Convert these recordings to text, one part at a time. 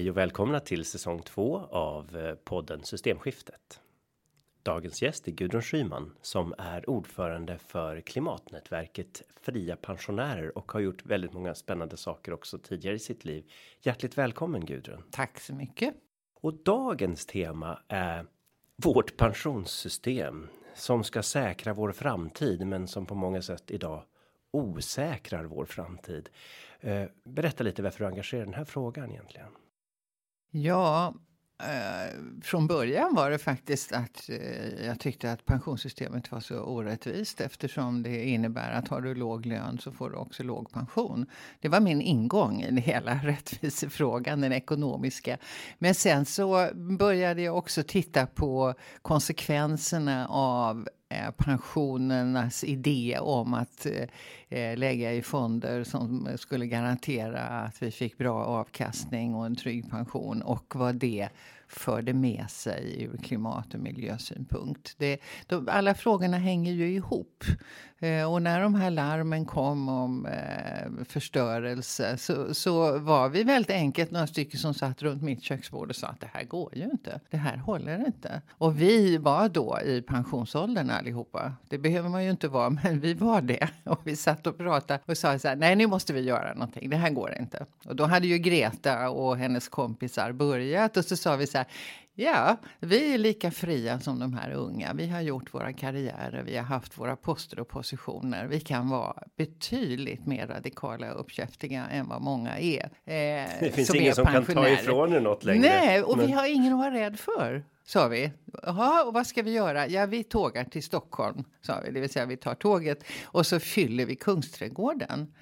Hej och välkomna till säsong 2 av eh, podden Systemskiftet. Dagens gäst är Gudrun Schyman som är ordförande för klimatnätverket Fria Pensionärer och har gjort väldigt många spännande saker också tidigare i sitt liv. Hjärtligt välkommen Gudrun. Tack så mycket. Och dagens tema är vårt pensionssystem som ska säkra vår framtid, men som på många sätt idag osäkrar vår framtid. Eh, berätta lite varför du engagerar den här frågan egentligen. Ja, eh, från början var det faktiskt att eh, jag tyckte att pensionssystemet var så orättvist eftersom det innebär att har du låg lön så får du också låg pension. Det var min ingång i hela rättvisefrågan, den ekonomiska. Men sen så började jag också titta på konsekvenserna av Eh, pensionernas idé om att eh, eh, lägga i fonder som skulle garantera att vi fick bra avkastning och en trygg pension. Och vad det förde med sig ur klimat och miljösynpunkt. Det, de, alla frågorna hänger ju ihop. Eh, och när de här larmen kom om eh, förstörelse så, så var vi väldigt enkelt några stycken som satt runt mitt köksbord och sa att det här går ju inte. Det här håller inte. Och vi var då i pensionsåldern allihopa. Det behöver man ju inte vara, men vi var det. Och vi satt och pratade och sa så här, nej nu måste vi göra någonting, det här går inte. Och då hade ju Greta och hennes kompisar börjat och så sa vi så här, Ja, vi är lika fria som de här unga. Vi har gjort våra karriärer, vi har haft våra poster och positioner. Vi kan vara betydligt mer radikala och uppkäftiga än vad många är. Eh, det finns ingen som kan ta ifrån er något längre. Nej, och Men... vi har ingen att vara rädd för sa vi. Jaha, och vad ska vi göra? Ja, vi tågar till Stockholm, sa vi. Det vill säga, vi tar tåget och så fyller vi Kungsträdgården.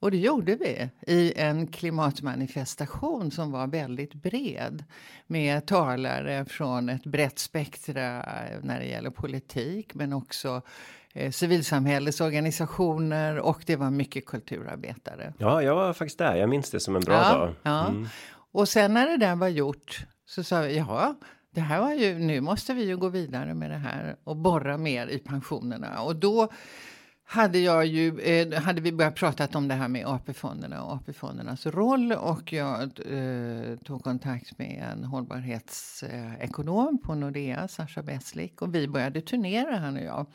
Och det gjorde vi i en klimatmanifestation som var väldigt bred med talare från ett brett spektra när det gäller politik men också eh, civilsamhällesorganisationer och det var mycket kulturarbetare. Ja, jag var faktiskt där. Jag minns det som en bra ja, dag. Ja. Mm. Och sen när det där var gjort så sa vi, ja, det här var ju, nu måste vi ju gå vidare med det här och borra mer i pensionerna. Och då hade, jag ju, eh, hade vi börjat prata om det här med AP-fonderna och AP-fondernas roll och jag eh, tog kontakt med en hållbarhetsekonom på Nordea, Sascha Beslik och vi började turnera han och jag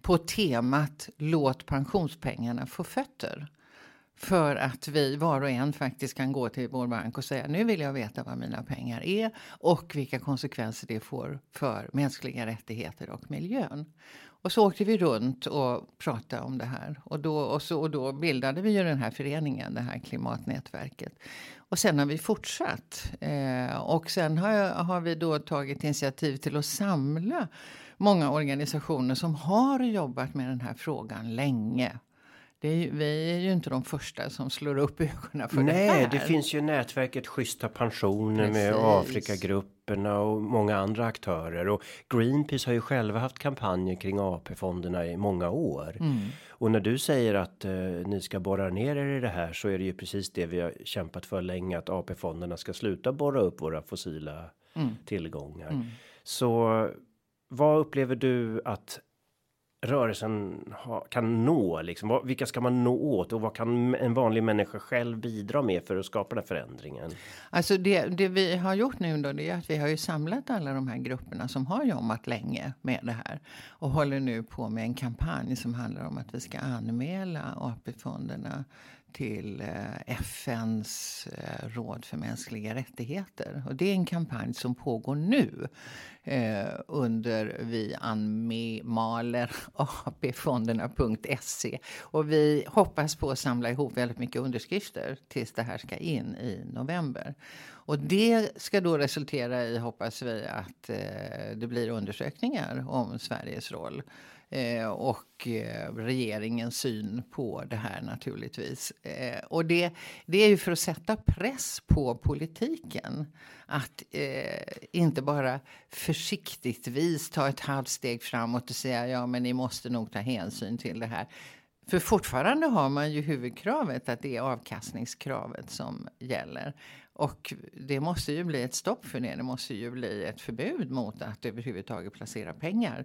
på temat Låt pensionspengarna få fötter. För att vi var och en faktiskt kan gå till vår bank och säga nu vill jag veta vad mina pengar är och vilka konsekvenser det får för mänskliga rättigheter och miljön. Och så åkte vi runt och pratade om det här. Och då, och så, och då bildade vi ju den här föreningen, det här klimatnätverket. Och sen har vi fortsatt. Eh, och sen har, har vi då tagit initiativ till att samla många organisationer som har jobbat med den här frågan länge. Är, vi är ju inte de första som slår upp ögonen för Nej, det här. det finns ju nätverket Schyssta pensioner Precis. med Afrikagrupperna och många andra aktörer. Och Greenpeace har ju själva haft kampanjer kring AP-fonderna i många år. Mm. Och när du säger att eh, ni ska borra ner er i det här så är det ju precis det vi har kämpat för länge. Att AP-fonderna ska sluta borra upp våra fossila mm. tillgångar. Mm. Så vad upplever du att rörelsen ha, kan nå liksom? Vad, vilka ska man nå åt och vad kan en vanlig människa själv bidra med för att skapa den förändringen? Alltså det, det vi har gjort nu då, det är att vi har ju samlat alla de här grupperna som har jobbat länge med det här och håller nu på med en kampanj som handlar om att vi ska anmäla AP-fonderna till eh, FNs eh, råd för mänskliga rättigheter. Och det är en kampanj som pågår nu eh, under vi anmaler apfonderna.se. Och vi hoppas på att samla ihop väldigt mycket underskrifter tills det här ska in i november. Och det ska då resultera i, hoppas vi, att eh, det blir undersökningar om Sveriges roll eh, och eh, regeringens syn på det här naturligtvis. Eh, och det, det är ju för att sätta press på politiken att eh, inte bara försiktigtvis ta ett halvt steg framåt och säga ja men ni måste nog ta hänsyn till det här. För fortfarande har man ju huvudkravet att det är avkastningskravet som gäller. Och det måste ju bli ett stopp för det. Det måste ju bli ett förbud mot att överhuvudtaget placera pengar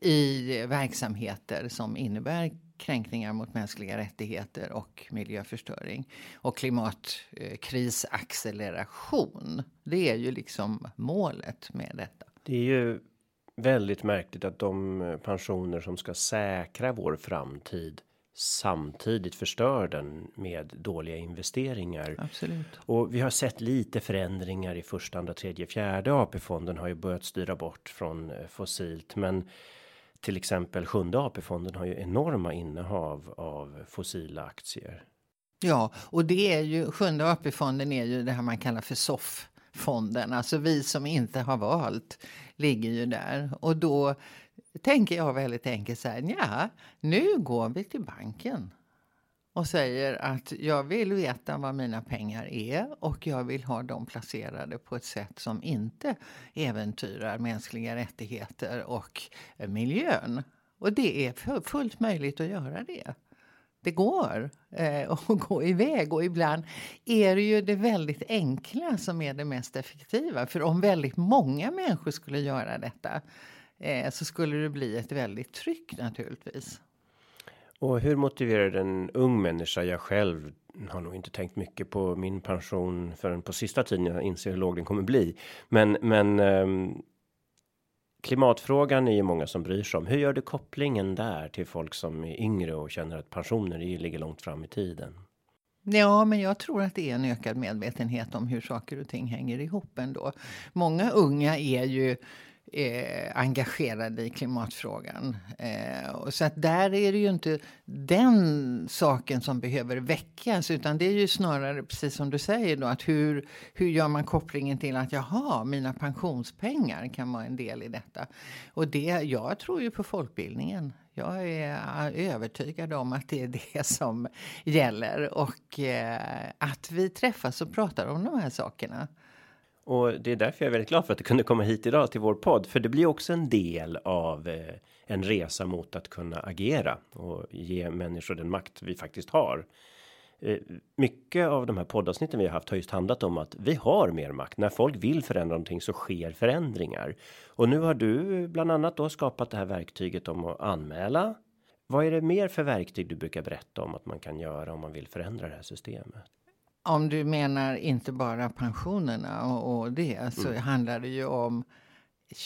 i verksamheter som innebär kränkningar mot mänskliga rättigheter och miljöförstöring. Och klimatkrisacceleration, Det är ju liksom målet med detta. Det är ju väldigt märkligt att de pensioner som ska säkra vår framtid samtidigt förstör den med dåliga investeringar. Absolut. Och vi har sett lite förändringar i första, andra, tredje, fjärde AP-fonden har ju börjat styra bort från eh, fossilt, men till exempel sjunde AP-fonden har ju enorma innehav av fossila aktier. Ja, och det är ju sjunde AP-fonden är ju det här man kallar för SOF fonden, alltså vi som inte har valt ligger ju där och då tänker jag väldigt enkelt så här, ja, nu går vi till banken och säger att jag vill veta vad mina pengar är och jag vill ha dem placerade på ett sätt som inte äventyrar mänskliga rättigheter och eh, miljön. Och det är fullt möjligt att göra det. Det går eh, att gå iväg och ibland är det ju det väldigt enkla som är det mest effektiva. För om väldigt många människor skulle göra detta eh, så skulle det bli ett väldigt tryck naturligtvis. Och hur motiverar en ung människa? Jag själv har nog inte tänkt mycket på min pension förrän på sista tiden jag inser hur låg den kommer bli. Men, men um, klimatfrågan är ju många som bryr sig om. Hur gör du kopplingen där till folk som är yngre och känner att pensioner ligger långt fram i tiden? Ja, men jag tror att det är en ökad medvetenhet om hur saker och ting hänger ihop ändå. Många unga är ju eh, engagerade i klimatfrågan. Eh, och så att där är det ju inte den saken som behöver väckas utan det är ju snarare precis som du säger då att hur, hur gör man kopplingen till att jaha, mina pensionspengar kan vara en del i detta. Och det, jag tror ju på folkbildningen. Jag är eh, övertygad om att det är det som gäller och eh, att vi träffas och pratar om de här sakerna. Och det är därför jag är väldigt glad för att du kunde komma hit idag till vår podd. För det blir också en del av eh, en resa mot att kunna agera och ge människor den makt vi faktiskt har. Eh, mycket av de här poddavsnitten vi har haft har just handlat om att vi har mer makt. När folk vill förändra någonting så sker förändringar. Och nu har du bland annat då skapat det här verktyget om att anmäla. Vad är det mer för verktyg du brukar berätta om att man kan göra om man vill förändra det här systemet? Om du menar inte bara pensionerna och, och det så mm. handlar det ju om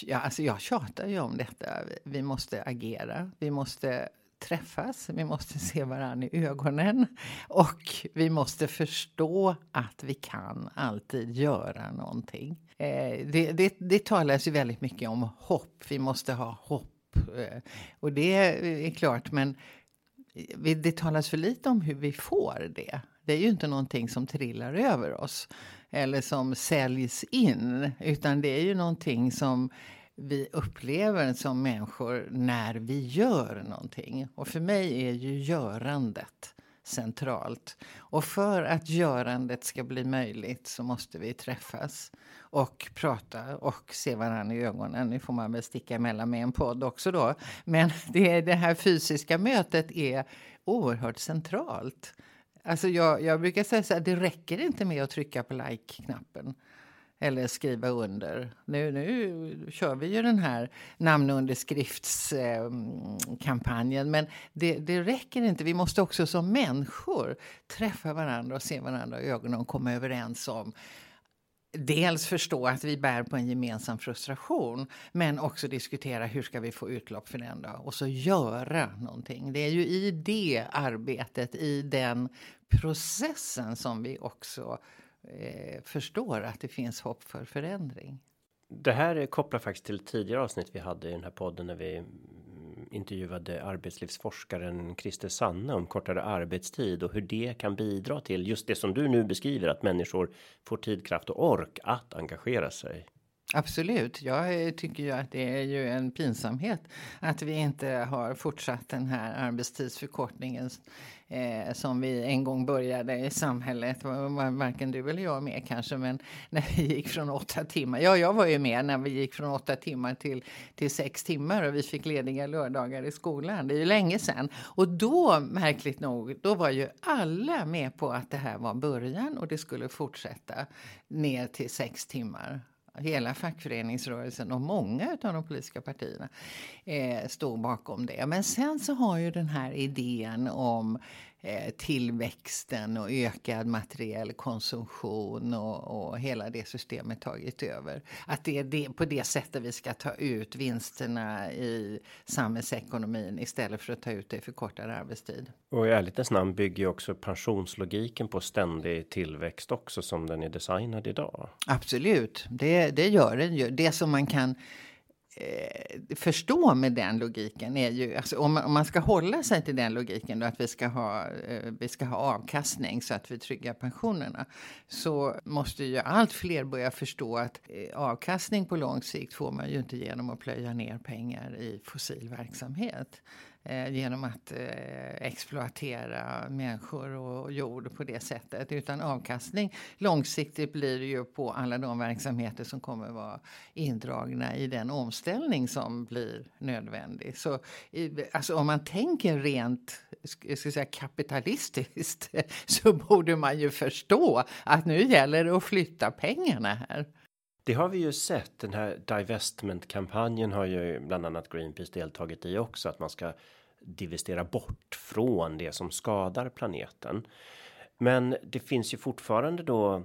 Ja, alltså jag tjatar ju om detta. Vi måste agera. Vi måste träffas. Vi måste se varandra i ögonen. Och vi måste förstå att vi kan alltid göra någonting. Eh, det, det, det talas ju väldigt mycket om hopp. Vi måste ha hopp. Eh, och det är klart, men det talas för lite om hur vi får det. Det är ju inte någonting som trillar över oss eller som säljs in, utan det är ju någonting som vi upplever som människor när vi gör någonting. Och för mig är ju görandet centralt. Och för att görandet ska bli möjligt så måste vi träffas och prata och se varandra i ögonen. Nu får man väl sticka emellan med en podd också då. Men det, det här fysiska mötet är oerhört centralt. Alltså jag, jag brukar säga så här, det räcker inte med att trycka på like-knappen eller skriva under. Nu, nu kör vi ju den här namnunderskriftskampanjen, men det, det räcker inte. Vi måste också som människor träffa varandra och se varandra i ögonen och komma överens om dels förstå att vi bär på en gemensam frustration men också diskutera hur ska vi få utlopp för den då? och så göra någonting. Det är ju i det arbetet, i den processen som vi också eh, förstår att det finns hopp för förändring. Det här kopplar faktiskt till tidigare avsnitt vi hade i den här podden när vi intervjuade arbetslivsforskaren Christer sanna om kortare arbetstid och hur det kan bidra till just det som du nu beskriver att människor får tid, kraft och ork att engagera sig. Absolut. Jag tycker ju att det är ju en pinsamhet att vi inte har fortsatt den här arbetstidsförkortningen eh, som vi en gång började i samhället. Varken du eller jag med kanske, men när vi gick från åtta timmar. Ja, jag var ju med när vi gick från åtta timmar till, till sex timmar och vi fick lediga lördagar i skolan. Det är ju länge sedan. Och då, märkligt nog, då var ju alla med på att det här var början och det skulle fortsätta ner till sex timmar hela fackföreningsrörelsen och många av de politiska partierna eh, står bakom det. Men sen så har ju den här idén om eh, tillväxten och ökad materiell konsumtion och, och, hela det systemet tagit över. Att det är det, på det sättet vi ska ta ut vinsterna i samhällsekonomin istället för att ta ut det för kortare arbetstid. Och i ärlighetens namn bygger ju också pensionslogiken på ständig tillväxt också som den är designad idag. Absolut, det, det gör den ju. Det som man kan eh, förstå med den logiken är ju, alltså om, man, om man ska hålla sig till den logiken då att vi ska ha, eh, vi ska ha avkastning så att vi tryggar pensionerna. Så måste ju allt fler börja förstå att eh, avkastning på lång sikt får man ju inte genom att plöja ner pengar i fossil verksamhet Eh, genom att eh, exploatera människor och jord på det sättet. Utan avkastning långsiktigt blir det ju på alla de verksamheter som kommer vara indragna i den omställning som blir nödvändig. Så alltså om man tänker rent ska säga, kapitalistiskt så borde man ju förstå att nu gäller det att flytta pengarna här. Det har vi ju sett. Den här divestment kampanjen har ju bland annat Greenpeace deltagit i också att man ska divestera bort från det som skadar planeten. Men det finns ju fortfarande då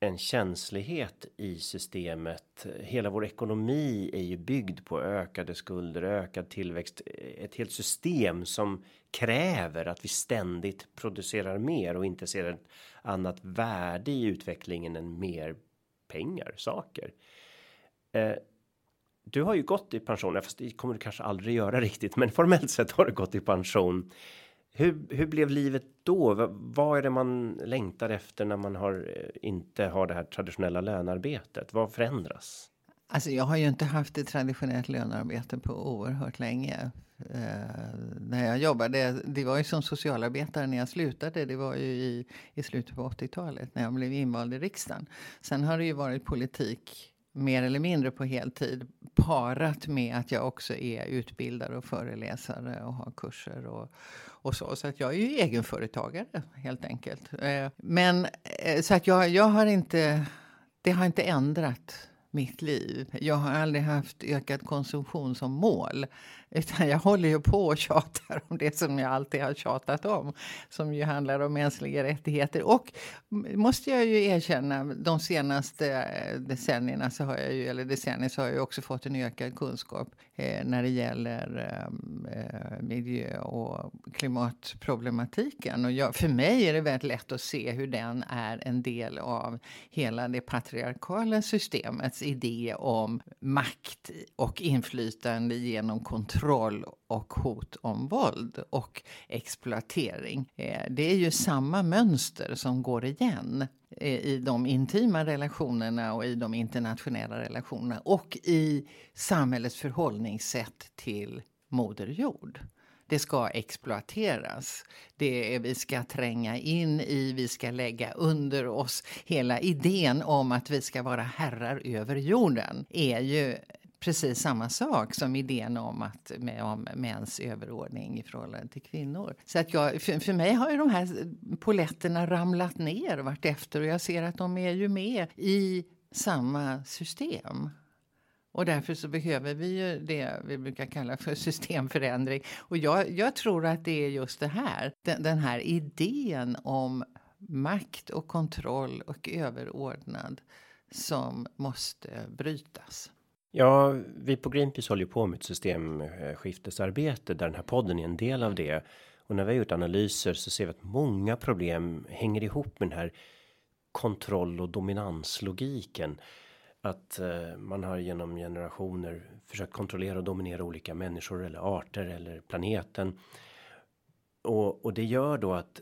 en känslighet i systemet. Hela vår ekonomi är ju byggd på ökade skulder, ökad tillväxt, ett helt system som kräver att vi ständigt producerar mer och inte ser ett annat värde i utvecklingen än mer pengar, saker. Eh, du har ju gått i pension, fast det kommer du kanske aldrig göra riktigt, men formellt sett har du gått i pension. Hur, hur blev livet då? Vad är det man längtar efter när man har eh, inte har det här traditionella lönearbetet? Vad förändras? Alltså jag har ju inte haft ett traditionellt lönearbete på oerhört länge. Eh, när jag jobbade, det var ju som socialarbetare när jag slutade, det var ju i, i slutet på 80-talet när jag blev invald i riksdagen. Sen har det ju varit politik mer eller mindre på heltid parat med att jag också är utbildare och föreläsare och har kurser och, och så. Så att jag är ju egenföretagare helt enkelt. Eh, men eh, så att jag, jag har inte, det har inte ändrat mitt liv. Jag har aldrig haft ökad konsumtion som mål. Utan jag håller ju på och tjatar om det som jag alltid har tjatat om. Som ju handlar om mänskliga rättigheter. Och måste jag ju erkänna, de senaste eh, decennierna så har jag ju, eller decennier så har jag också fått en ökad kunskap eh, när det gäller ehm, eh, miljö och klimatproblematiken. Och jag, för mig är det väldigt lätt att se hur den är en del av hela det patriarkala systemets idé om makt och inflytande genom kontroll kontroll och hot om våld och exploatering. Eh, det är ju samma mönster som går igen eh, i de intima relationerna och i de internationella relationerna och i samhällets förhållningssätt till Moder Jord. Det ska exploateras. Det är, vi ska tränga in i, vi ska lägga under oss. Hela idén om att vi ska vara herrar över jorden är ju precis samma sak som idén om att med, om mäns överordning i förhållande till kvinnor. Så att jag, för, för mig har ju de här poletterna ramlat ner vartefter och jag ser att de är ju med i samma system. Och därför så behöver vi ju det vi brukar kalla för systemförändring. Och jag, jag tror att det är just det här, den, den här idén om makt och kontroll och överordnad som måste brytas. Ja, vi på Greenpeace håller ju på med ett systemskiftesarbete där den här podden är en del av det. Och när vi har gjort analyser så ser vi att många problem hänger ihop med den här kontroll och dominanslogiken. Att eh, man har genom generationer försökt kontrollera och dominera olika människor eller arter eller planeten. Och, och det gör då att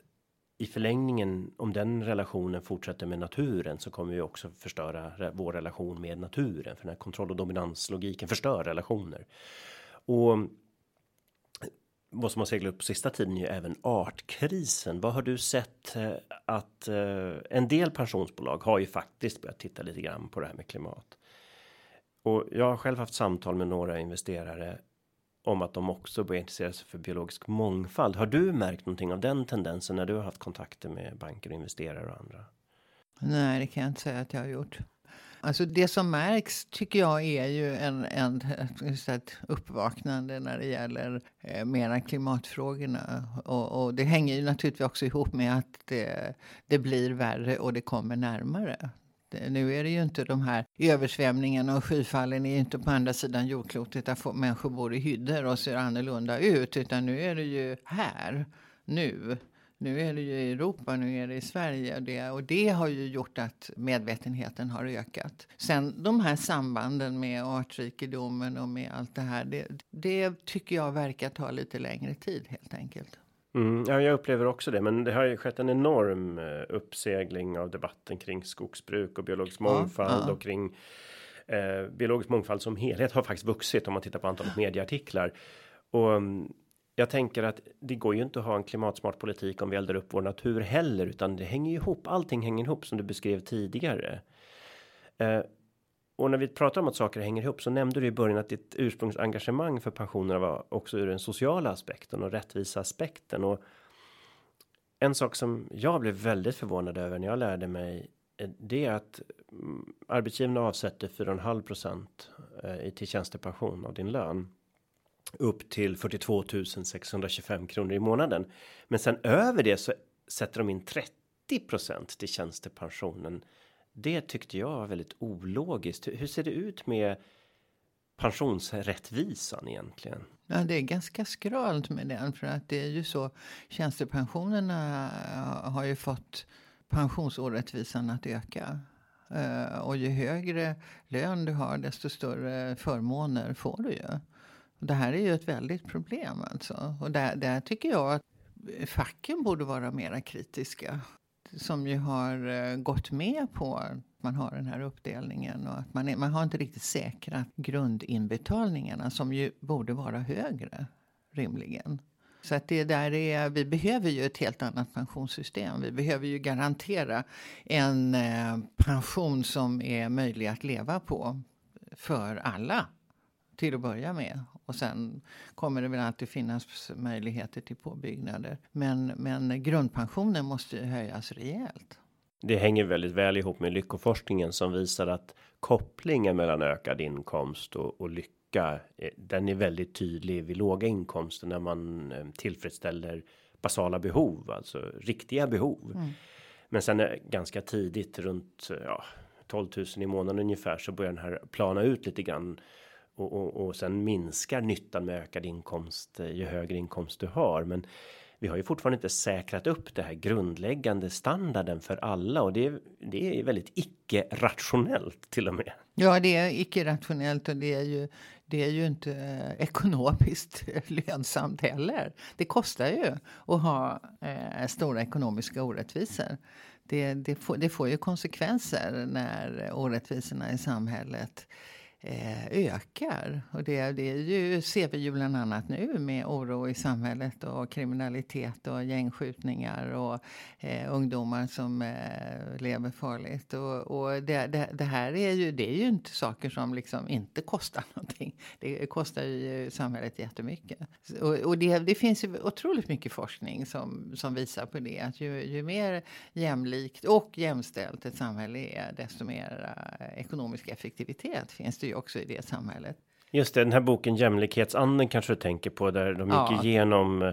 i förlängningen, om den relationen fortsätter med naturen så kommer vi också förstöra vår relation med naturen. För den här kontroll och dominanslogiken förstör relationer. Och vad som har seglat upp på sista tiden är ju även artkrisen. Vad har du sett eh, att eh, en del pensionsbolag har ju faktiskt börjat titta lite grann på det här med klimat. Och jag har själv haft samtal med några investerare om att de också börjar intressera sig för biologisk mångfald. Har du märkt någonting av den tendensen när du har haft kontakter med banker och investerare och andra? Nej, det kan jag inte säga att jag har gjort. Alltså det som märks tycker jag är ju en, en, ett uppvaknande när det gäller eh, mera klimatfrågorna. Och, och, det hänger ju naturligtvis också ihop med att det, det blir värre och det kommer närmare. Eh, nu är det ju inte de här översvämningarna och skyfallen är inte på andra sidan jordklotet där människor bor i hyddor och ser annorlunda ut. Utan nu är det ju här, nu. Nu är det ju i Europa, nu är det i Sverige. Och det, och det har ju gjort att medvetenheten har ökat. Sen de här sambanden med artrikedomen och med allt det här. Det, det tycker jag verkar ta lite längre tid helt enkelt. Mm, ja, jag upplever också det, men det har ju skett en enorm uh, uppsegling av debatten kring skogsbruk och biologisk mångfald ja, och kring uh, biologisk mångfald som helhet har faktiskt vuxit om man tittar på antalet medieartiklar. Och um, jag tänker att det går ju inte att ha en klimatsmart politik om vi eldar upp vår natur heller, utan det hänger ihop. Allting hänger ihop som du beskrev tidigare. Uh, och när vi pratar om att saker hänger ihop så nämnde du i början att ditt ursprungsengagemang för pensionerna var också ur den sociala aspekten och rättvisa aspekten och en sak som jag blev väldigt förvånad över när jag lärde mig eh, det är att mm, arbetsgivarna avsätter 4,5 procent eh, till tjänstepension av din lön upp till 42 625 kronor i månaden. Men sen över det så sätter de in 30 procent till tjänstepensionen det tyckte jag var väldigt ologiskt. Hur ser det ut med pensionsrättvisan egentligen? Ja, det är ganska skralt med den för att det är ju så. Tjänstepensionerna har ju fått pensionsorättvisan att öka. Eh, och ju högre lön du har desto större förmåner får du ju. Det här är ju ett väldigt problem alltså. Och där, där tycker jag att facken borde vara mera kritiska som ju har eh, gått med på att man har den här uppdelningen och att man, är, man har inte riktigt säkrat grundinbetalningarna som ju borde vara högre rimligen. Så att det där är, vi behöver ju ett helt annat pensionssystem. Vi behöver ju garantera en eh, pension som är möjlig att leva på för alla till att börja med. Och sen kommer det väl alltid finnas möjligheter till påbyggnader. Men, men grundpensionen måste höjas rejält. Det hänger väldigt väl ihop med lyckoforskningen som visar att kopplingen mellan ökad inkomst och, och lycka. Eh, den är väldigt tydlig vid låga inkomster när man eh, tillfredsställer basala behov, alltså riktiga behov. Mm. Men sen är ganska tidigt runt ja, 12 000 i månaden ungefär så börjar den här plana ut lite grann och, och, och sen minskar nyttan med ökad inkomst eh, ju högre inkomst du har. Men vi har ju fortfarande inte säkrat upp det här grundläggande standarden för alla och det, det är väldigt icke rationellt till och med. Ja, det är icke rationellt och det är ju det är ju inte eh, ekonomiskt lönsamt heller. Det kostar ju att ha eh, stora ekonomiska orättvisor. Det, det, får, det får ju konsekvenser när orättvisorna i samhället Eh, ökar. Och det, det ju, ser vi ju bland annat nu med oro i samhället och kriminalitet och gängskjutningar och eh, ungdomar som eh, lever farligt. Och, och det, det, det, här är ju, det är ju inte saker som liksom inte kostar någonting. Det kostar ju samhället jättemycket. Och, och det, det finns ju otroligt mycket forskning som, som visar på det. Att ju, ju mer jämlikt och jämställt ett samhälle är desto mer eh, ekonomisk effektivitet finns det ju också i det samhället. Just det, den här boken Jämlikhetsanden kanske du tänker på där de gick ja. igenom eh,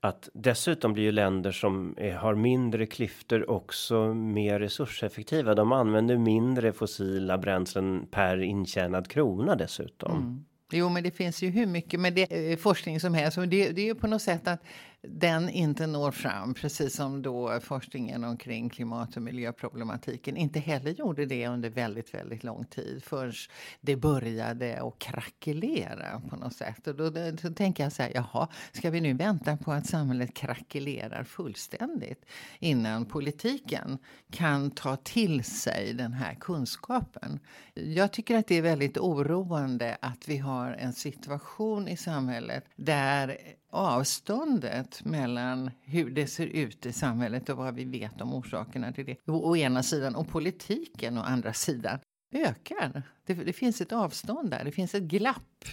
att dessutom blir ju länder som är, har mindre klyftor också mer resurseffektiva. De använder mindre fossila bränslen per intjänad krona dessutom. Mm. Jo, men det finns ju hur mycket med det, forskning som helst. Och det, det är ju på något sätt att den inte når fram, precis som då forskningen omkring klimat och miljöproblematiken inte heller gjorde det under väldigt, väldigt lång tid förrän det började att krackelera på något sätt. Och då, då tänker jag så här, jaha, ska vi nu vänta på att samhället krackelerar fullständigt innan politiken kan ta till sig den här kunskapen? Jag tycker att det är väldigt oroande att vi har en situation i samhället där avståndet mellan hur det ser ut i samhället och vad vi vet om orsakerna till det å ena sidan och politiken å andra sidan ökar. Det, det finns ett avstånd där, det finns ett glapp.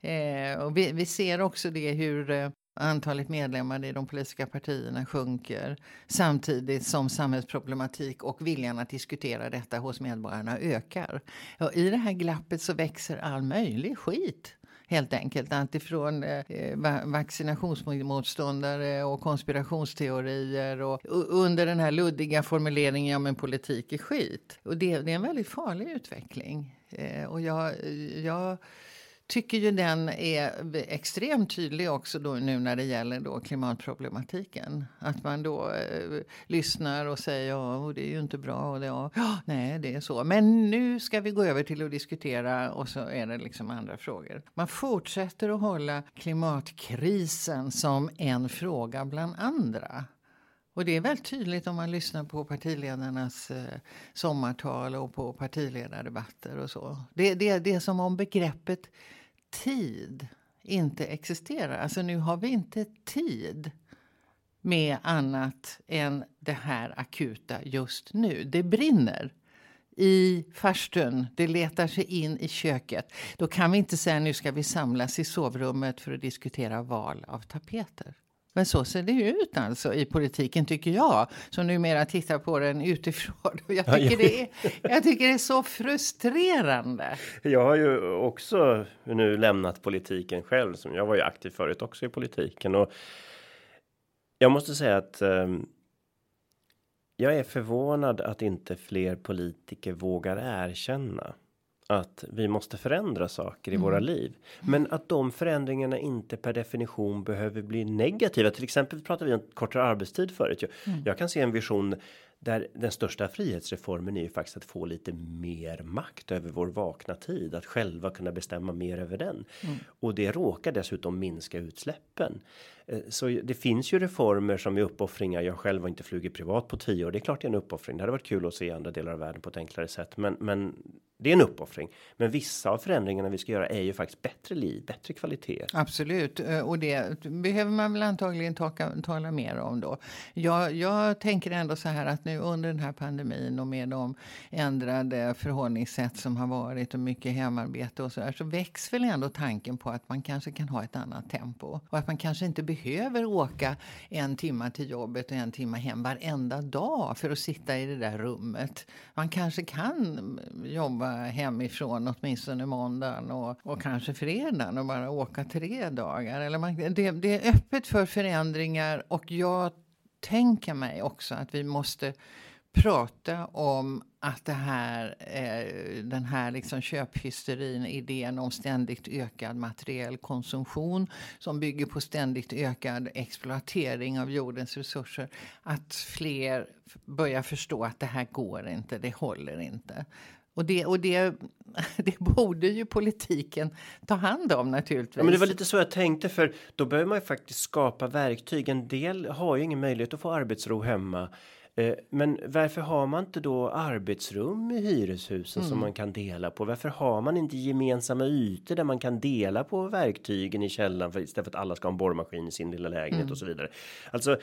Eh, och vi, vi, ser också det hur eh, Antalet medlemmar i de politiska partierna sjunker samtidigt som samhällsproblematik och viljan att diskutera detta hos medborgarna ökar. Och I det här glappet så växer all möjlig skit helt enkelt. Alltifrån eh, vaccinationsmotståndare och konspirationsteorier och, och, under den här luddiga formuleringen ja men politik är skit. Och det, det är en väldigt farlig utveckling. Eh, och jag, jag tycker ju den är extremt tydlig också då nu när det gäller då klimatproblematiken. Att man då eh, lyssnar och säger ja, oh, det är ju inte bra och det, ja, nej, det är så. Men nu ska vi gå över till att diskutera och så är det liksom andra frågor. Man fortsätter att hålla klimatkrisen som en fråga bland andra. Och det är väldigt tydligt om man lyssnar på partiledarnas eh, sommartal och på partiledardebatter och så. Det, det, det är som om begreppet tid inte existerar. Alltså nu har vi inte tid med annat än det här akuta just nu. Det brinner i farstun, det letar sig in i köket. Då kan vi inte säga nu ska vi samlas i sovrummet för att diskutera val av tapeter. Men så ser det ut alltså i politiken tycker jag, som numera tittar på den utifrån. Jag tycker, det, är, jag tycker det är så frustrerande. Jag har ju också nu lämnat politiken själv, som jag var ju aktiv förut också i politiken och jag måste säga att um, jag är förvånad att inte fler politiker vågar erkänna att vi måste förändra saker i mm. våra liv, men att de förändringarna inte per definition behöver bli negativa. Till exempel pratar vi om kortare arbetstid förut. Jag, mm. jag kan se en vision där den största frihetsreformen är ju faktiskt att få lite mer makt över vår vakna tid, att själva kunna bestämma mer över den mm. och det råkar dessutom minska utsläppen. Eh, så det finns ju reformer som är uppoffringar. Jag själv har inte flugit privat på tio år. Det är klart det är en uppoffring. Det hade varit kul att se andra delar av världen på ett enklare sätt, men men det är en uppoffring. Men vissa av förändringarna vi ska göra är ju faktiskt bättre liv, bättre kvalitet. Absolut, eh, och det behöver man väl antagligen taka, tala mer om då. Jag, jag tänker ändå så här att nu under den här pandemin och med de ändrade förhållningssätt som har varit och mycket hemarbete och så där så väcks väl ändå tanken på att man kanske kan ha ett annat tempo och att man kanske inte behöver behöver åka en timme till jobbet och en timme hem varenda dag för att sitta i det där rummet. Man kanske kan jobba hemifrån åtminstone måndagen och, och kanske fredagen och bara åka tre dagar. Eller man, det, det är öppet för förändringar och jag tänker mig också att vi måste prata om att det här, eh, den här liksom köphysterin, idén om ständigt ökad materiell konsumtion som bygger på ständigt ökad exploatering av jordens resurser. Att fler börjar förstå att det här går inte, det håller inte. Och det, och det, det borde ju politiken ta hand om naturligtvis. Ja, men det var lite så jag tänkte för då behöver man ju faktiskt skapa verktyg. En del har ju ingen möjlighet att få arbetsro hemma. Eh, men varför har man inte då arbetsrum i hyreshusen mm. som man kan dela på? Varför har man inte gemensamma ytor där man kan dela på verktygen i källaren för istället för att alla ska ha en borrmaskin i sin lilla lägenhet mm. och så vidare? Alltså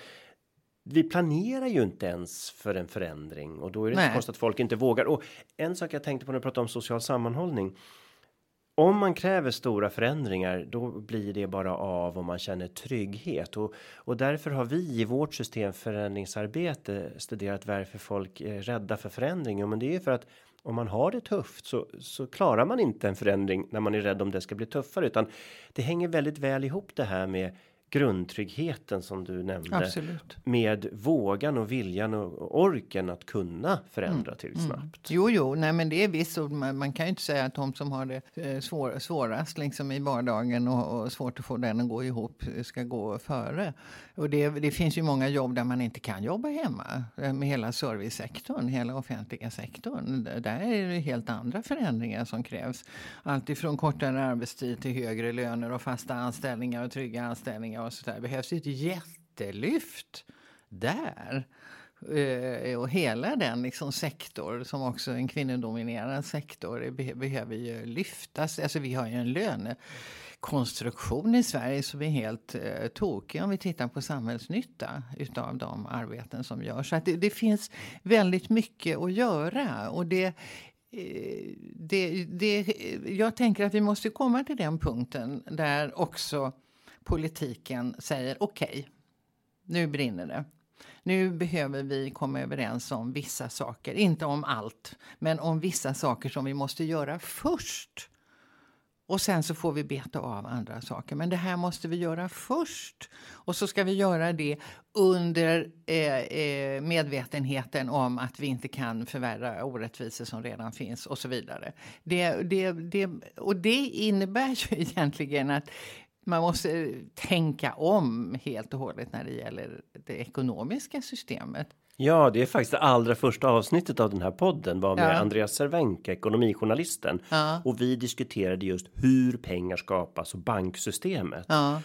vi planerar ju inte ens för en förändring och då är det Nej. inte konstigt att folk inte vågar. Och en sak jag tänkte på när jag pratade om social sammanhållning. Om man kräver stora förändringar, då blir det bara av om man känner trygghet och och därför har vi i vårt system förändringsarbete studerat varför folk är rädda för förändring. Men det är för att om man har det tufft så så klarar man inte en förändring när man är rädd om det ska bli tuffare, utan det hänger väldigt väl ihop det här med grundtryggheten som du nämnde Absolut. med vågan och viljan och orken att kunna förändra mm. till mm. snabbt. Mm. Jo, jo, nej, men det är visst. Man, man, kan ju inte säga att de som har det eh, svår, svårast liksom i vardagen och, och, svårt att få den att gå ihop ska gå före. Och det, det finns ju många jobb där man inte kan jobba hemma eh, med hela servicesektorn, hela offentliga sektorn. Där är det helt andra förändringar som krävs. Allt ifrån kortare arbetstid till högre löner och fasta anställningar och trygga anställningar och så där. Det behövs ett jättelyft där. Eh, och hela den liksom sektor, som också är en kvinnodominerad sektor, be behöver ju lyftas. Alltså vi har ju en lönekonstruktion i Sverige som är helt eh, tokig om vi tittar på samhällsnytta utav de arbeten som görs. Så det, det, finns väldigt mycket att göra. Och det, eh, det, det, jag tänker att vi måste komma till den punkten där också politiken säger okej, okay, nu brinner det. Nu behöver vi komma överens om vissa saker, inte om allt, men om vissa saker som vi måste göra först. Och sen så får vi beta av andra saker. Men det här måste vi göra först. Och så ska vi göra det under eh, eh, medvetenheten om att vi inte kan förvärra orättvisor som redan finns och så vidare. Det, det, det, och det innebär ju egentligen att man måste tänka om helt och hållet när det gäller det ekonomiska systemet. Ja, det är faktiskt det allra första avsnittet av den här podden var med ja. Andreas Cervenka, ekonomijournalisten. Ja. Och vi diskuterade just hur pengar skapas och banksystemet. Ja.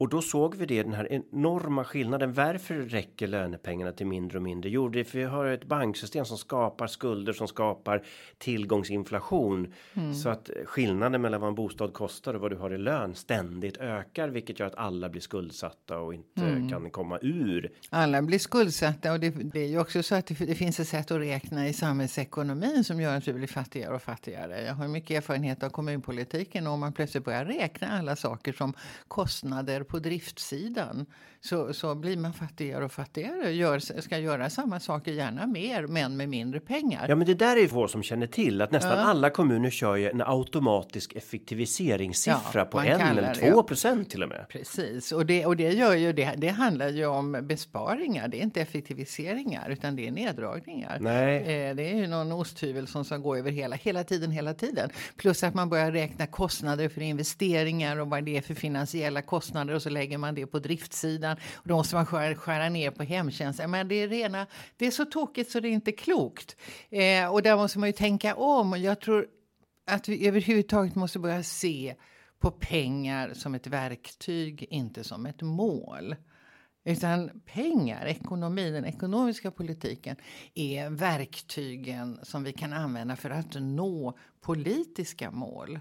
Och då såg vi det, den här enorma skillnaden. Varför räcker lönepengarna till mindre och mindre? Jo, det är för vi har ett banksystem som skapar skulder som skapar tillgångsinflation. Mm. Så att skillnaden mellan vad en bostad kostar och vad du har i lön ständigt ökar. Vilket gör att alla blir skuldsatta och inte mm. kan komma ur. Alla blir skuldsatta och det, det är ju också så att det, det, finns ett sätt att räkna i samhällsekonomin som gör att vi blir fattigare och fattigare. Jag har mycket erfarenhet av kommunpolitiken och om man plötsligt börjar räkna alla saker som kostnader på driftsidan så, så blir man fattigare och fattigare. Gör, ska göra samma saker, gärna mer, men med mindre pengar. Ja, men det där är ju få som känner till att nästan ja. alla kommuner kör ju en automatisk effektiviseringssiffra ja, på en eller två procent till och med. Precis, och det, och det gör ju det. Det handlar ju om besparingar. Det är inte effektiviseringar utan det är neddragningar. Nej. Eh, det är ju någon osthyvel som ska gå över hela, hela tiden, hela tiden. Plus att man börjar räkna kostnader för investeringar och vad det är för finansiella kostnader och så lägger man det på driftsidan. och då måste man skära, skära ner på hemtjänsten. Men det är rena, det är så tokigt så det är inte klokt. Eh, och där måste man ju tänka om. Jag tror att vi överhuvudtaget måste börja se på pengar som ett verktyg, inte som ett mål. Utan pengar, ekonomin, den ekonomiska politiken är verktygen som vi kan använda för att nå politiska mål.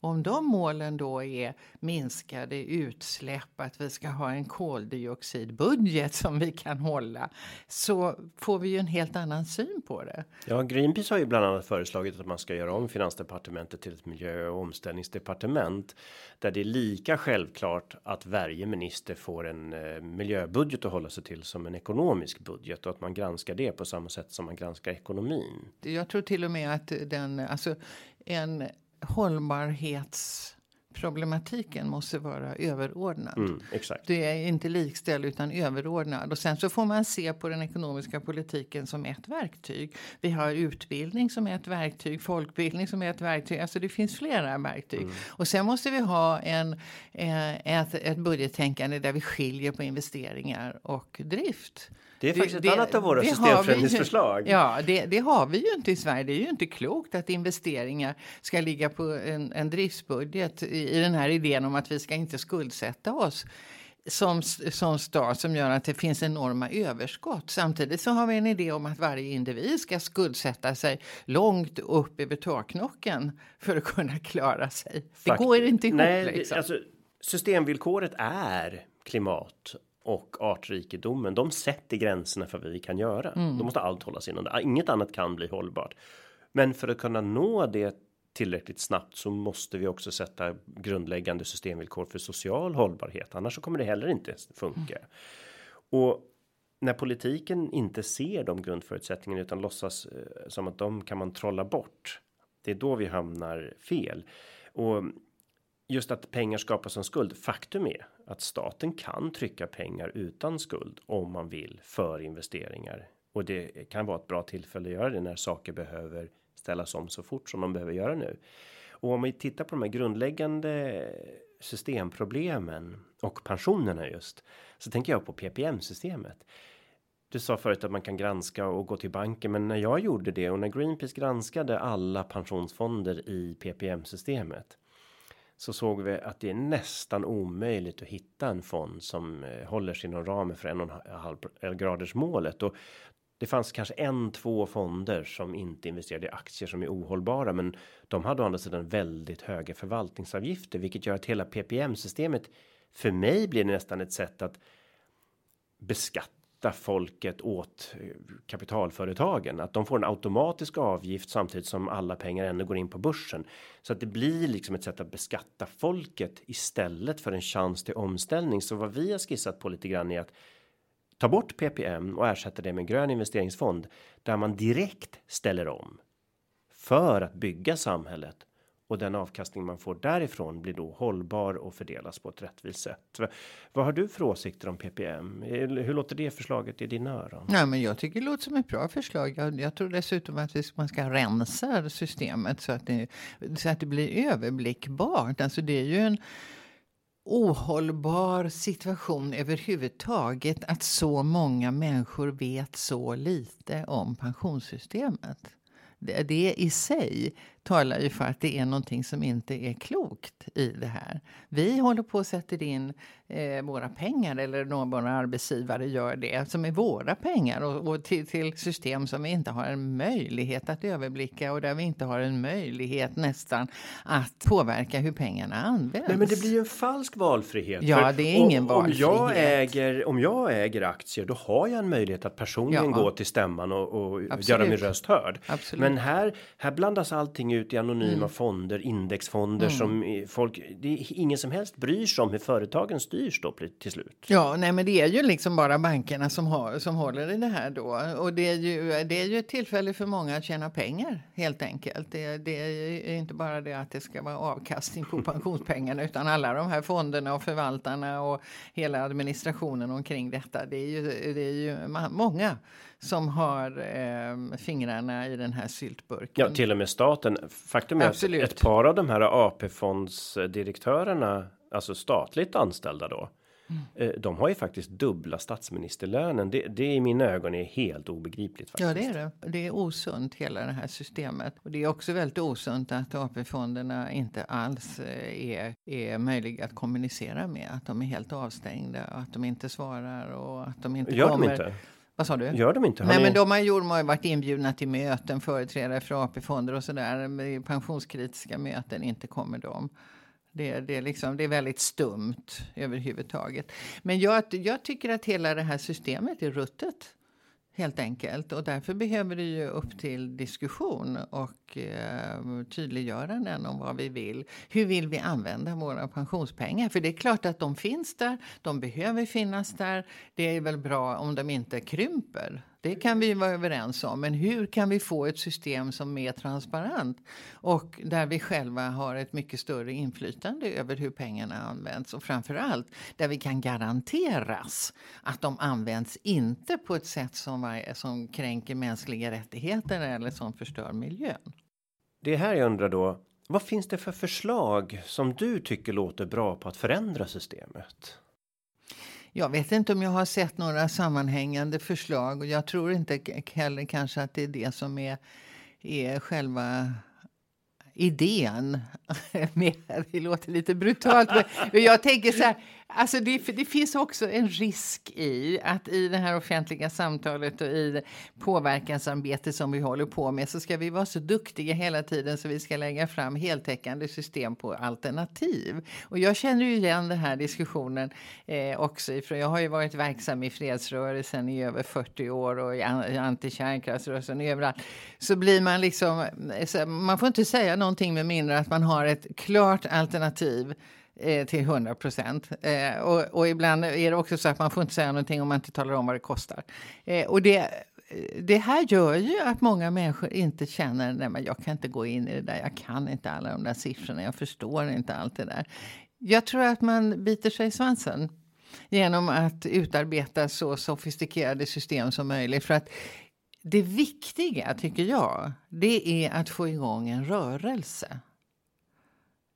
Om de målen då är minskade utsläpp, att vi ska ha en koldioxidbudget som vi kan hålla, så får vi ju en helt annan syn på det. Ja, Greenpeace har ju bland annat föreslagit att man ska göra om finansdepartementet till ett miljö och omställningsdepartement där det är lika självklart att varje minister får en eh, miljöbudget att hålla sig till som en ekonomisk budget och att man granskar det på samma sätt som man granskar ekonomin. Jag tror till och med att den alltså en hållbarhetsproblematiken måste vara överordnad. Mm. Det är inte likställd utan överordnad. Och sen så får man se på den ekonomiska politiken som ett verktyg. Vi har utbildning som ett verktyg, folkbildning som är ett verktyg. Alltså det finns flera verktyg. Mm. Och sen måste vi ha en, eh, ett, ett budgettänkande där vi skiljer på investeringar och drift. Det är faktiskt det, ett annat av våra systemförändringsförslag. Ja, det, det, har vi ju inte i Sverige. Det är ju inte klokt att investeringar ska ligga på en, en driftsbudget i, i den här idén om att vi ska inte skuldsätta oss som, som stat som gör att det finns enorma överskott. Samtidigt så har vi en idé om att varje individ ska skuldsätta sig långt upp över taknocken för att kunna klara sig. Det Fakt går inte ihop. Nej, liksom. alltså, systemvillkoret är klimat och artrikedomen, de sätter gränserna för vad vi kan göra. Mm. Då måste allt hållas inom det. Inget annat kan bli hållbart. Men för att kunna nå det tillräckligt snabbt så måste vi också sätta grundläggande systemvillkor för social hållbarhet. Annars så kommer det heller inte funka. Mm. Och när politiken inte ser de grundförutsättningarna utan låtsas eh, som att de kan man trolla bort. Det är då vi hamnar fel. Och just att pengar skapas som skuld. Faktum är att staten kan trycka pengar utan skuld om man vill för investeringar och det kan vara ett bra tillfälle att göra det när saker behöver ställas om så fort som de behöver göra nu. Och om vi tittar på de här grundläggande systemproblemen och pensionerna just så tänker jag på PPM systemet. Du sa förut att man kan granska och gå till banken, men när jag gjorde det och när Greenpeace granskade alla pensionsfonder i PPM systemet så såg vi att det är nästan omöjligt att hitta en fond som eh, håller sig inom ramen för en och en halv graders målet. Och det fanns kanske en, två fonder som inte investerade i aktier som är ohållbara, men de hade å andra sidan väldigt höga förvaltningsavgifter, vilket gör att hela PPM systemet för mig blir nästan ett sätt att beskatta beskatta folket åt eh, kapitalföretagen. Att de får en automatisk avgift samtidigt som alla pengar ändå går in på börsen. Så att det blir liksom ett sätt att beskatta folket istället för en chans till omställning. Så vad vi har skissat på lite grann är att ta bort PPM och ersätta det med en grön investeringsfond där man direkt ställer om för att bygga samhället och den avkastning man får därifrån blir då hållbar och fördelas på ett rättvist sätt. Vad har du för åsikter om PPM? Hur låter det förslaget i dina öron? Ja, men jag tycker det låter som ett bra förslag. Jag, jag tror dessutom att man ska rensa systemet så att det, så att det blir överblickbart. Alltså det är ju en ohållbar situation överhuvudtaget att så många människor vet så lite om pensionssystemet. Det, det i sig talar ju för att det är någonting som inte är klokt i det här. Vi håller på att sätta in eh, våra pengar, eller någon arbetsgivare gör det, som är våra pengar och, och till, till, system som vi inte har en möjlighet att överblicka och där vi inte har en möjlighet nästan att påverka hur pengarna används. Nej, men det blir ju en falsk valfrihet. Ja, det är ingen om, valfrihet. Om jag, äger, om jag äger aktier, då har jag en möjlighet att personligen ja. gå till stämman och, och göra min röst hörd. Absolut. Men här, här blandas allting ut i anonyma mm. fonder, indexfonder mm. som folk, det är ingen som helst bryr sig om hur företagen styrs då till slut. Ja, nej, men det är ju liksom bara bankerna som har som håller i det här då och det är ju. Det är ju ett tillfälle för många att tjäna pengar helt enkelt. Det, det är inte bara det att det ska vara avkastning på pensionspengarna utan alla de här fonderna och förvaltarna och hela administrationen omkring detta. Det är ju, det är ju många som har eh, fingrarna i den här syltburken. Ja, till och med staten. Faktum är Absolut. att ett par av de här AP-fondsdirektörerna, alltså statligt anställda då, Mm. Eh, de har ju faktiskt dubbla statsministerlönen. Det, det i mina ögon är helt obegripligt. Faktiskt. Ja, det är det. Det är osunt hela det här systemet. Och det är också väldigt osunt att AP-fonderna inte alls eh, är, är möjliga att kommunicera med. Att de är helt avstängda och att de inte svarar och att de inte Gör kommer. De inte? Vad sa du? Gör de inte? Har Nej, ni... men de har, de har varit inbjudna till möten, företrädare för AP-fonder och sådär. Pensionskritiska möten, inte kommer de. Det, det, är liksom, det är väldigt stumt överhuvudtaget. Men jag, jag tycker att hela det här systemet är ruttet. Helt enkelt. Och därför behöver det ju upp till diskussion och eh, tydliggöranden om vad vi vill. Hur vill vi använda våra pensionspengar? För det är klart att de finns där. De behöver finnas där. Det är väl bra om de inte krymper. Det kan vi vara överens om. Men hur kan vi få ett system som är transparent och där vi själva har ett mycket större inflytande över hur pengarna används och framförallt där vi kan garanteras att de används inte på ett sätt som, som kränker mänskliga rättigheter eller som förstör miljön. Det är här jag undrar då. Vad finns det för förslag som du tycker låter bra på att förändra systemet? Jag vet inte om jag har sett några sammanhängande förslag och jag tror inte heller kanske att det är det som är, är själva idén. det låter lite brutalt, men jag tänker så här, Alltså det, det, finns också en risk i att i det här offentliga samtalet och i påverkansarbete som vi håller på med så ska vi vara så duktiga hela tiden så vi ska lägga fram heltäckande system på alternativ. Och jag känner ju igen den här diskussionen eh, också ifrån, jag har ju varit verksam i fredsrörelsen i över 40 år och i antikärnkraftsrörelsen överallt. Så blir man liksom, eh, man får inte säga någonting med mindre att man har ett klart alternativ eh, till 100 procent. Eh, och, och, ibland är det också så att man får inte säga någonting om man inte talar om vad det kostar. Eh, och det, eh, det här gör ju att många människor inte känner nej men jag kan inte gå in i det där, jag kan inte alla de där siffrorna, jag förstår inte allt det där. Jag tror att man biter sig i svansen genom att utarbeta så sofistikerade system som möjligt. För att det viktiga, tycker jag, det är att få igång en rörelse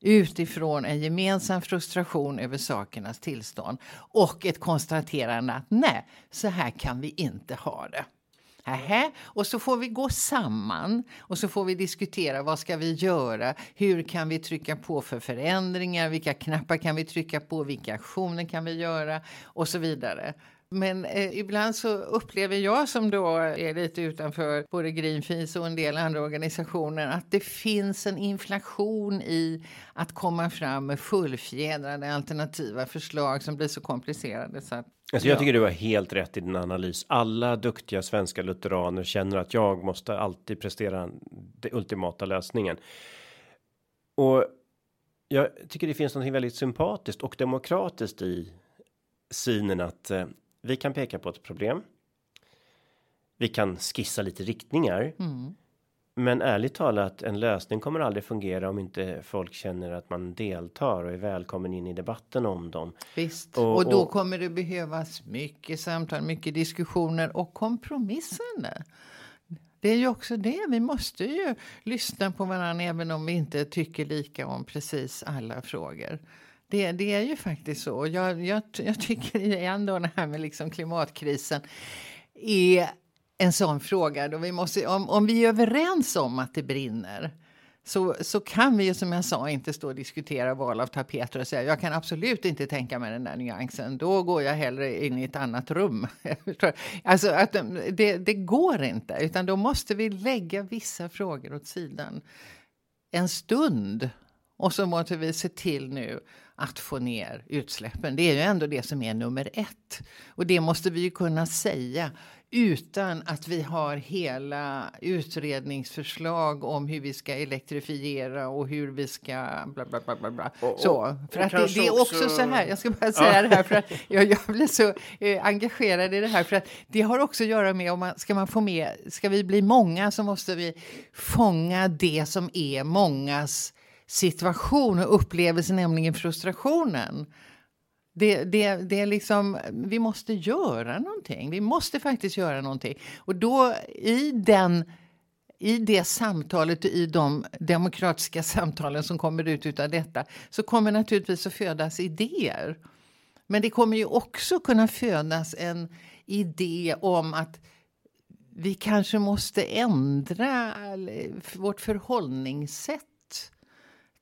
utifrån en gemensam frustration över sakernas tillstånd och ett konstaterande att nej, så här kan vi inte ha det. Aha. Och så får vi gå samman och så får vi diskutera vad ska vi göra? Hur kan vi trycka på för förändringar? Vilka knappar kan vi trycka på? Vilka aktioner kan vi göra? Och så vidare. Men eh, ibland så upplever jag som då är lite utanför både Greenpeace och en del andra organisationer att det finns en inflation i att komma fram med fullfjädrade alternativa förslag som blir så komplicerade så att Alltså jag tycker du har helt rätt i din analys. Alla duktiga svenska lutheraner känner att jag måste alltid prestera den ultimata lösningen. Och jag tycker det finns något väldigt sympatiskt och demokratiskt i synen att eh, vi kan peka på ett problem. Vi kan skissa lite riktningar. mm. Men ärligt talat, en lösning kommer aldrig fungera om inte folk känner att man deltar och är välkommen in i debatten om dem. Visst, Och- och, då och- kommer det behövas mycket samtal, mycket diskussioner och kompromissande. Det är ju också det. Vi måste ju lyssna på varandra även om vi inte tycker lika om precis alla frågor. Det, det är ju faktiskt så. Jag, jag, jag tycker igen då det här med liksom klimatkrisen är en sån fråga. Då vi måste, om, om vi är överens om att det brinner så, så kan vi ju som jag sa inte stå och diskutera val av tapeter och säga jag kan absolut inte tänka mig den där nyansen. Då går jag hellre in i ett annat rum. alltså att um, det, det går inte, utan då måste vi lägga vissa frågor åt sidan en stund. Och så måste vi se till nu att få ner utsläppen. Det är ju ändå det som är nummer ett. Och det måste vi ju kunna säga utan att vi har hela utredningsförslag om hur vi ska elektrifiera och hur vi ska bla bla bla bla. bla. Och- så, för att det, det är också också- så här, jag ska bara säga det här för att jag, jag blir så eh, engagerad i det här för att det har också att göra med om man ska man få med, ska vi bli många så måste vi fånga det som är mångas situation och upplevelse, nämligen frustrationen. Det, det, det är liksom, vi måste göra någonting. Vi måste faktiskt göra någonting. Och då i den i det samtalet och i de demokratiska samtalen som kommer ut av detta så kommer naturligtvis att födas idéer. Men det kommer ju också kunna födas en idé om att vi kanske måste ändra vårt förhållningssätt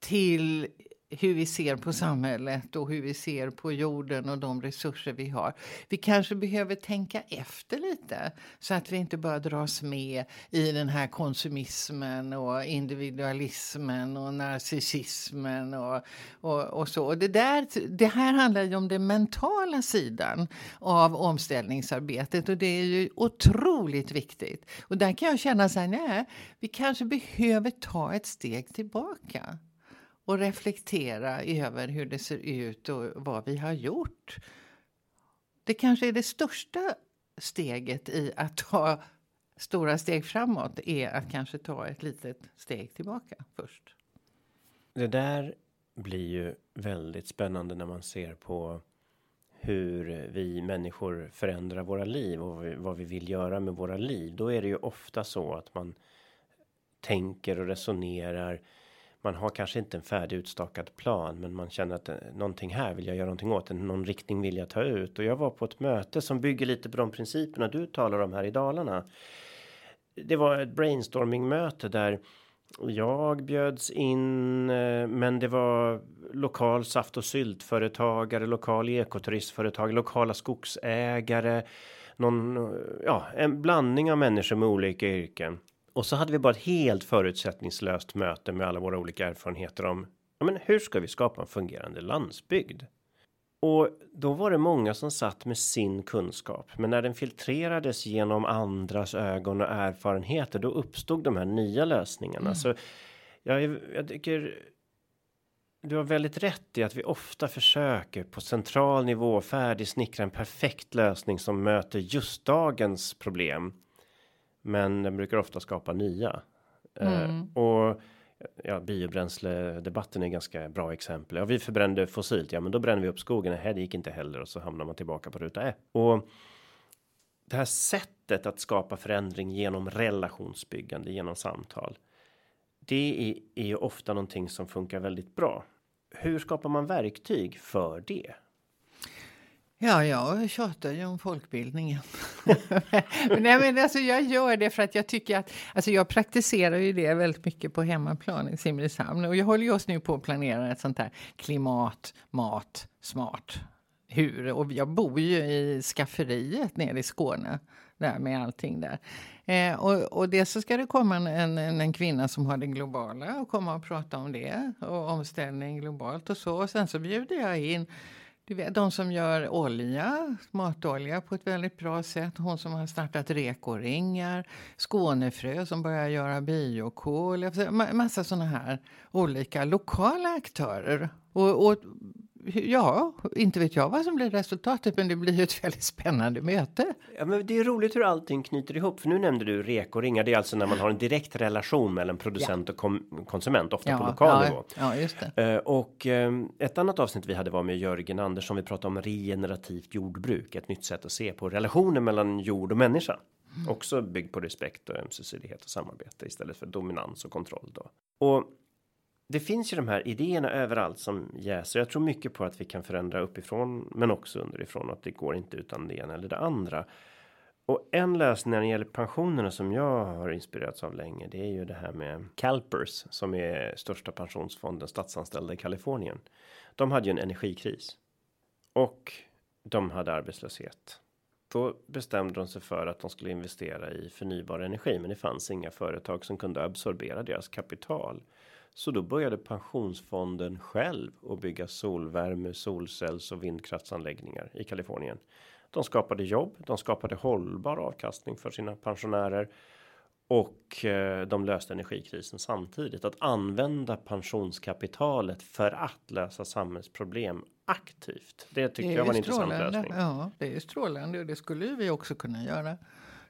till hur vi ser på samhället och hur vi ser på jorden och de resurser vi har. Vi kanske behöver tänka efter lite så att vi inte bara dras med i den här konsumismen och individualismen och narcissismen och, och, och så. Och det, där, det här handlar ju om den mentala sidan av omställningsarbetet och det är ju otroligt viktigt. Och där kan jag känna så här, nej, vi kanske behöver ta ett steg tillbaka och reflektera över hur det ser ut och vad vi har gjort. Det kanske är det största steget i att ta stora steg framåt är att kanske ta ett litet steg tillbaka först. Det där blir ju väldigt spännande när man ser på hur vi människor förändrar våra liv och vad vi, vill göra med våra liv. Då är det ju ofta så att man tänker och resonerar. Man har kanske inte en färdig utstakad plan, men man känner att eh, någonting här vill jag göra någonting åt. Någon riktning vill jag ta ut och jag var på ett möte som bygger lite på de principerna du talar om här i Dalarna. Det var ett brainstorming möte där jag bjöds in, eh, men det var lokal saft och syltföretagare, lokal ekoturistföretag, lokala skogsägare, någon, eh, ja, en blandning av människor med olika yrken. Och så hade vi bara ett helt förutsättningslöst möte med alla våra olika erfarenheter om ja, men hur ska vi skapa en fungerande landsbygd? Och då var det många som satt med sin kunskap, men när den filtrerades genom andras ögon och erfarenheter, då uppstod de här nya lösningarna. Så jag, jag tycker. Du har väldigt rätt i att vi ofta försöker på central nivå färdigsnickra en perfekt lösning som möter just dagens problem. Men den brukar ofta skapa nya. Eh, och ja, biobränsledebatten är ganska bra exempel. Ja, vi förbrände fossilt. Ja, men då bränner vi upp skogen. Nej, det gick inte heller och så hamnar man tillbaka på ruta ett. Och det här sättet att skapa förändring genom relationsbyggande genom samtal. Det är, är ofta någonting som funkar väldigt bra. Hur skapar man verktyg för det? Ja, jag tjatar ju om folkbildningen. nej, men alltså, jag gör det för att jag tycker att... Alltså, jag praktiserar ju det väldigt mycket på hemmaplan i Simrishamn. Och jag håller just nu på att planera ett sånt här klimat, mat, smart hur. Och jag bor ju i skafferiet nere i Skåne. Där med allting där. Eh, och, och dels så ska det komma en, en, en, kvinna som har det globala och komma och prata om det. Och omställning globalt och så. Och sen så bjuder jag in du vet, de som gör olja, matolja på ett väldigt bra sätt. Hon som har startat rekoringar. Skånefrö som börjar göra biokol. Massa såna här olika lokala aktörer. Och, och Ja, inte vet jag vad som blir resultatet, men det blir ju ett väldigt spännande möte. Ja, men det är roligt hur allting knyter ihop, för nu nämnde du rekoringar. Det är alltså när man har en direkt relation mellan producent ja. och konsument, ofta ja, på lokal ja, nivå. Ja, just det. Uh, och um, ett annat avsnitt vi hade var med Jörgen Andersson. Vi pratade om regenerativt jordbruk, ett nytt sätt att se på relationen mellan jord och människa. Mm. Också byggd på respekt och ömsesidighet och samarbete istället för dominans och kontroll då. Och det finns ju de här idéerna överallt som jäser. Jag tror mycket på att vi kan förändra uppifrån, men också underifrån. Att det går inte utan det ena eller det andra. Och en lösning när det gäller pensionerna som jag har inspirerats av länge. Det är ju det här med Calpers som är största pensionsfonden statsanställda i Kalifornien. De hade ju en energikris och de hade arbetslöshet. Då bestämde de sig för att de skulle investera i förnybar energi, men det fanns inga företag som kunde absorbera deras kapital. Så då började pensionsfonden själv att bygga solvärme, solcells och vindkraftsanläggningar i Kalifornien. De skapade jobb, de skapade hållbar avkastning för sina pensionärer och eh, de löste energikrisen samtidigt. Att använda pensionskapitalet för att lösa samhällsproblem aktivt. Det tycker det jag var en intressant lösning. Ja, det är strålande och det skulle vi också kunna göra.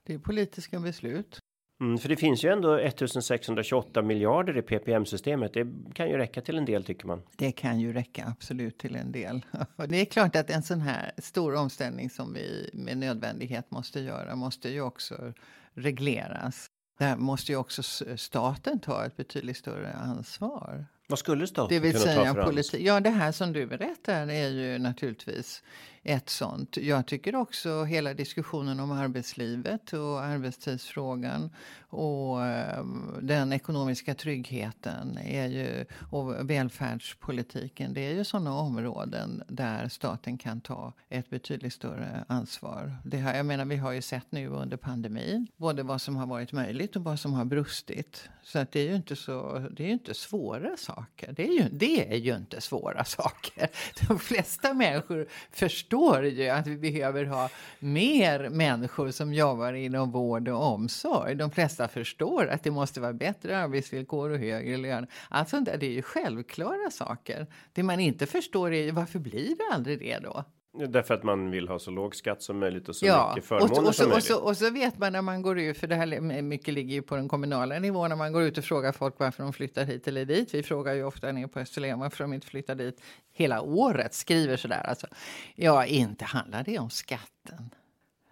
Det är politiska beslut. Mm, för det finns ju ändå 1628 miljarder i ppm systemet. Det kan ju räcka till en del tycker man. Det kan ju räcka absolut till en del. Och det är klart att en sån här stor omställning som vi med nödvändighet måste göra måste ju också regleras. Där måste ju också staten ta ett betydligt större ansvar. Vad skulle staten det vill kunna säga ta för politi- Ja, det här som du berättar är ju naturligtvis ett sånt. Jag tycker också hela diskussionen om arbetslivet och arbetstidsfrågan och eh, den ekonomiska tryggheten är ju, och välfärdspolitiken. Det är ju sådana områden där staten kan ta ett betydligt större ansvar. Det här, jag menar, vi har ju sett nu under pandemin både vad som har varit möjligt och vad som har brustit. Så att det är ju inte så, det är ju inte svåra saker. Det är ju, det är ju inte svåra saker. De flesta människor förstår ju att vi behöver ha mer människor som jobbar inom vård och omsorg. De flesta förstår att det måste vara bättre arbetsvillkor och högre lön. Allt sånt där, det är ju självklara saker. Det man inte förstår är ju varför blir det aldrig det då? Därför att man vill ha så låg skatt som möjligt och så ja, mycket förmåner och, och, som och, möjligt. Och så, och så vet man när man går ut, för det här mycket ligger ju på den kommunala nivån, när man går ut och frågar folk varför de flyttar hit eller dit. Vi frågar ju ofta ner på Österlen varför de inte flyttar dit hela året, skriver sådär. Alltså, ja, inte handlar det om skatten.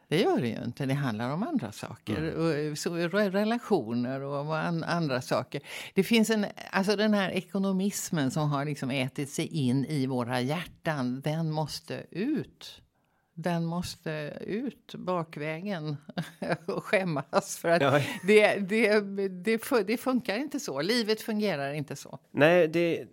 Det gör det ju inte. Det handlar om andra saker. Mm. Och, så, relationer och andra saker. Det finns en, alltså den här ekonomismen som har liksom ätit sig in i våra hjärtan. Den måste ut. Den måste ut bakvägen och skämmas. För att ja. det, det, det, det funkar inte så. Livet fungerar inte så. Nej, det,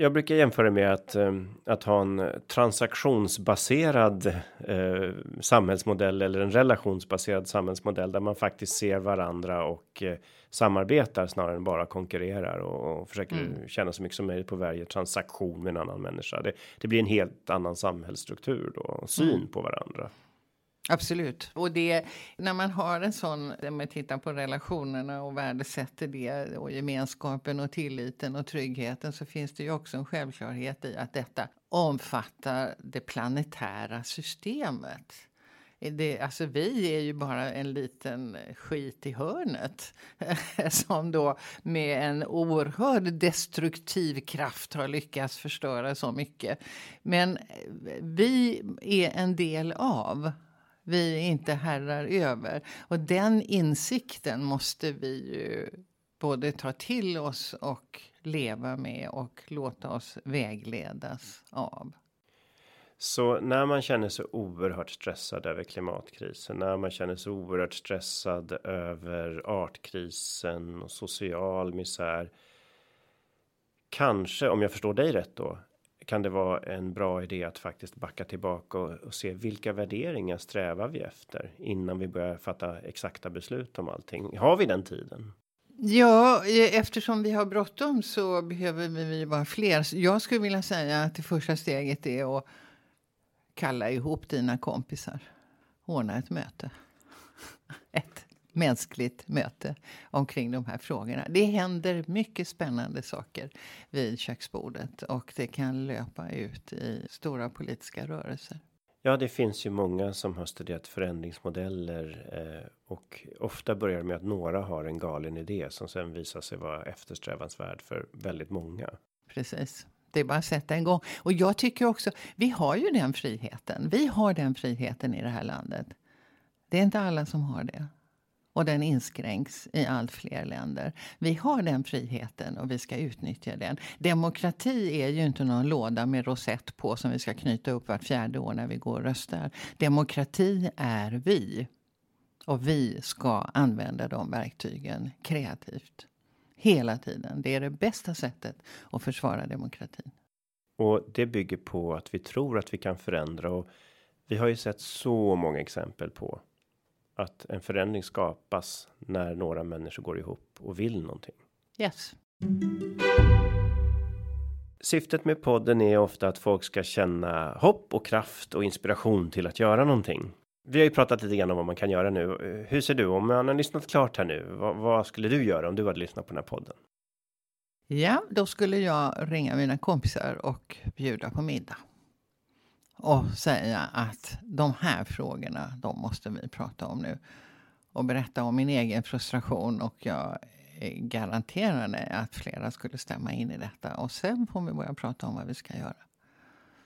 jag brukar jämföra med att eh, att ha en transaktionsbaserad eh, samhällsmodell eller en relationsbaserad samhällsmodell där man faktiskt ser varandra och eh, samarbetar snarare än bara konkurrerar och, och försöker mm. tjäna så mycket som möjligt på varje transaktion med en annan människa. Det, det blir en helt annan samhällsstruktur då och syn mm. på varandra. Absolut. Och det, när man har en sån, när man tittar på relationerna och värdesätter det och gemenskapen och tilliten och tryggheten så finns det ju också en självklarhet i att detta omfattar det planetära systemet. Det, alltså vi är ju bara en liten skit i hörnet som då med en oerhörd destruktiv kraft har lyckats förstöra så mycket. Men vi är en del av vi är inte herrar över. Och den insikten måste vi ju både ta till oss och leva med och låta oss vägledas av. Så när man känner sig oerhört stressad över klimatkrisen, när man känner sig oerhört stressad över artkrisen och social misär. Kanske, om jag förstår dig rätt då, kan det vara en bra idé att faktiskt backa tillbaka och, och, se vilka värderingar strävar vi efter innan vi börjar fatta exakta beslut om allting. Har vi den tiden? Ja, eh, eftersom vi har bråttom så behöver vi vara fler. Jag skulle vilja säga att det första steget är att kalla ihop dina kompisar. Ordna ett möte. Ett mänskligt möte omkring de här frågorna. Det händer mycket spännande saker vid köksbordet och det kan löpa ut i stora politiska rörelser. Ja, det finns ju många som har studerat förändringsmodeller eh, och ofta börjar med att några har en galen idé som sen visar sig vara eftersträvansvärd för väldigt många. Precis. Det är bara att sätta igång. Och jag tycker också, vi har ju den friheten. Vi har den friheten i det här landet. Det är inte alla som har det och den inskränks i allt fler länder. Vi har den friheten och vi ska utnyttja den. Demokrati är ju inte någon låda med rosett på som vi ska knyta upp vart fjärde år när vi går och röstar. Demokrati är vi. Och vi ska använda de verktygen kreativt. Hela tiden. Det är det bästa sättet att försvara demokratin. Och det bygger på att vi tror att vi kan förändra och vi har ju sett så många exempel på att en förändring skapas när några människor går ihop och vill någonting. Yes. Syftet med podden är ofta att folk ska känna hopp och kraft och inspiration till att göra någonting. Vi har ju pratat lite grann om vad man kan göra nu. Hur ser du om man har lyssnat klart här nu? Vad, vad skulle du göra om du hade lyssnat på den här podden? Ja, då skulle jag ringa mina kompisar och bjuda på middag och säga att de här frågorna, de måste vi prata om nu. Och berätta om min egen frustration och jag garanterade att flera skulle stämma in i detta. Och sen får vi börja prata om vad vi ska göra.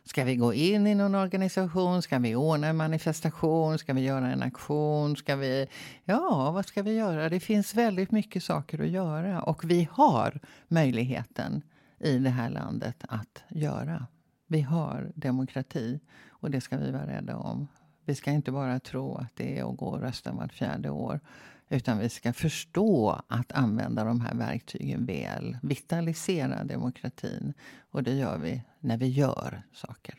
Ska vi gå in i någon organisation? Ska vi ordna en manifestation? Ska vi göra en aktion? Ska vi... Ja, vad ska vi göra? Det finns väldigt mycket saker att göra och vi har möjligheten i det här landet att göra. Vi har demokrati och det ska vi vara rädda om. Vi ska inte bara tro att det är att gå och rösta vart fjärde år. Utan vi ska förstå att använda de här verktygen väl. Vitalisera demokratin. Och det gör vi när vi gör saker.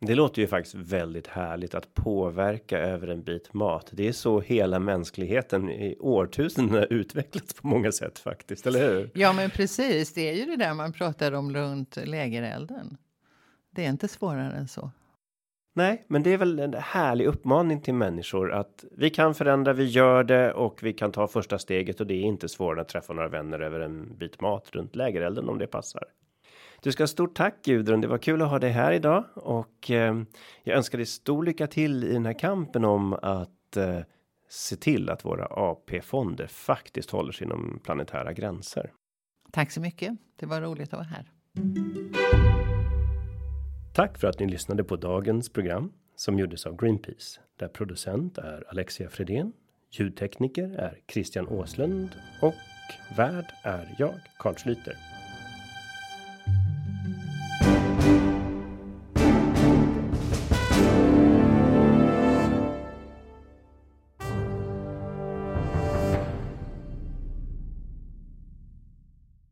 Det låter ju faktiskt väldigt härligt att påverka över en bit mat. Det är så hela mänskligheten i årtusenden har utvecklats på många sätt faktiskt, eller hur? Ja, men precis. Det är ju det där man pratar om runt lägerelden. Det är inte svårare än så. Nej, men det är väl en härlig uppmaning till människor att vi kan förändra, vi gör det och vi kan ta första steget och det är inte svårare att träffa några vänner över en bit mat runt lägerelden om det passar. Du ska ha stort tack Gudrun. Det var kul att ha dig här idag och eh, jag önskar dig stor lycka till i den här kampen om att eh, se till att våra AP fonder faktiskt håller sig inom planetära gränser. Tack så mycket. Det var roligt att vara här. Tack för att ni lyssnade på dagens program som gjordes av Greenpeace där producent är Alexia Fredén. Ljudtekniker är Christian Åslund och värd är jag, Carl Schlyter.